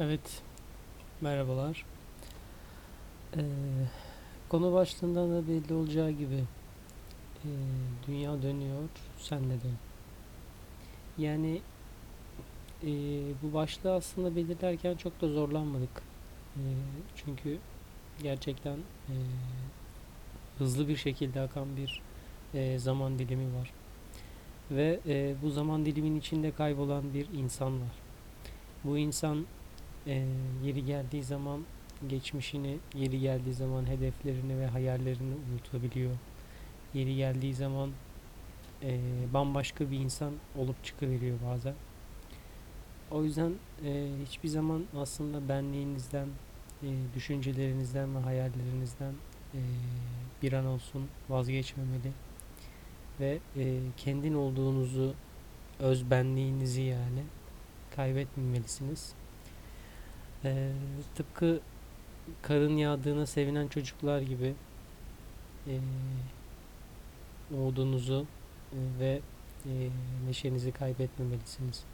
Evet, merhabalar. Ee, konu başlığından da belli olacağı gibi ee, dünya dönüyor, sen de dön. Yani ee, bu başlığı aslında belirlerken çok da zorlanmadık. Ee, çünkü gerçekten ee, hızlı bir şekilde akan bir ee, zaman dilimi var. Ve ee, bu zaman dilimin içinde kaybolan bir insan var. Bu insan ee, yeri geldiği zaman geçmişini, yeri geldiği zaman hedeflerini ve hayallerini unutabiliyor. Yeri geldiği zaman ee, bambaşka bir insan olup çıkıveriyor bazen. O yüzden ee, hiçbir zaman aslında benliğinizden, ee, düşüncelerinizden ve hayallerinizden ee, bir an olsun vazgeçmemeli ve ee, kendin olduğunuzu, öz benliğinizi yani kaybetmemelisiniz. Ee, tıpkı karın yağdığına sevinen çocuklar gibi ee, umudunuzu e, ve ee, neşenizi kaybetmemelisiniz.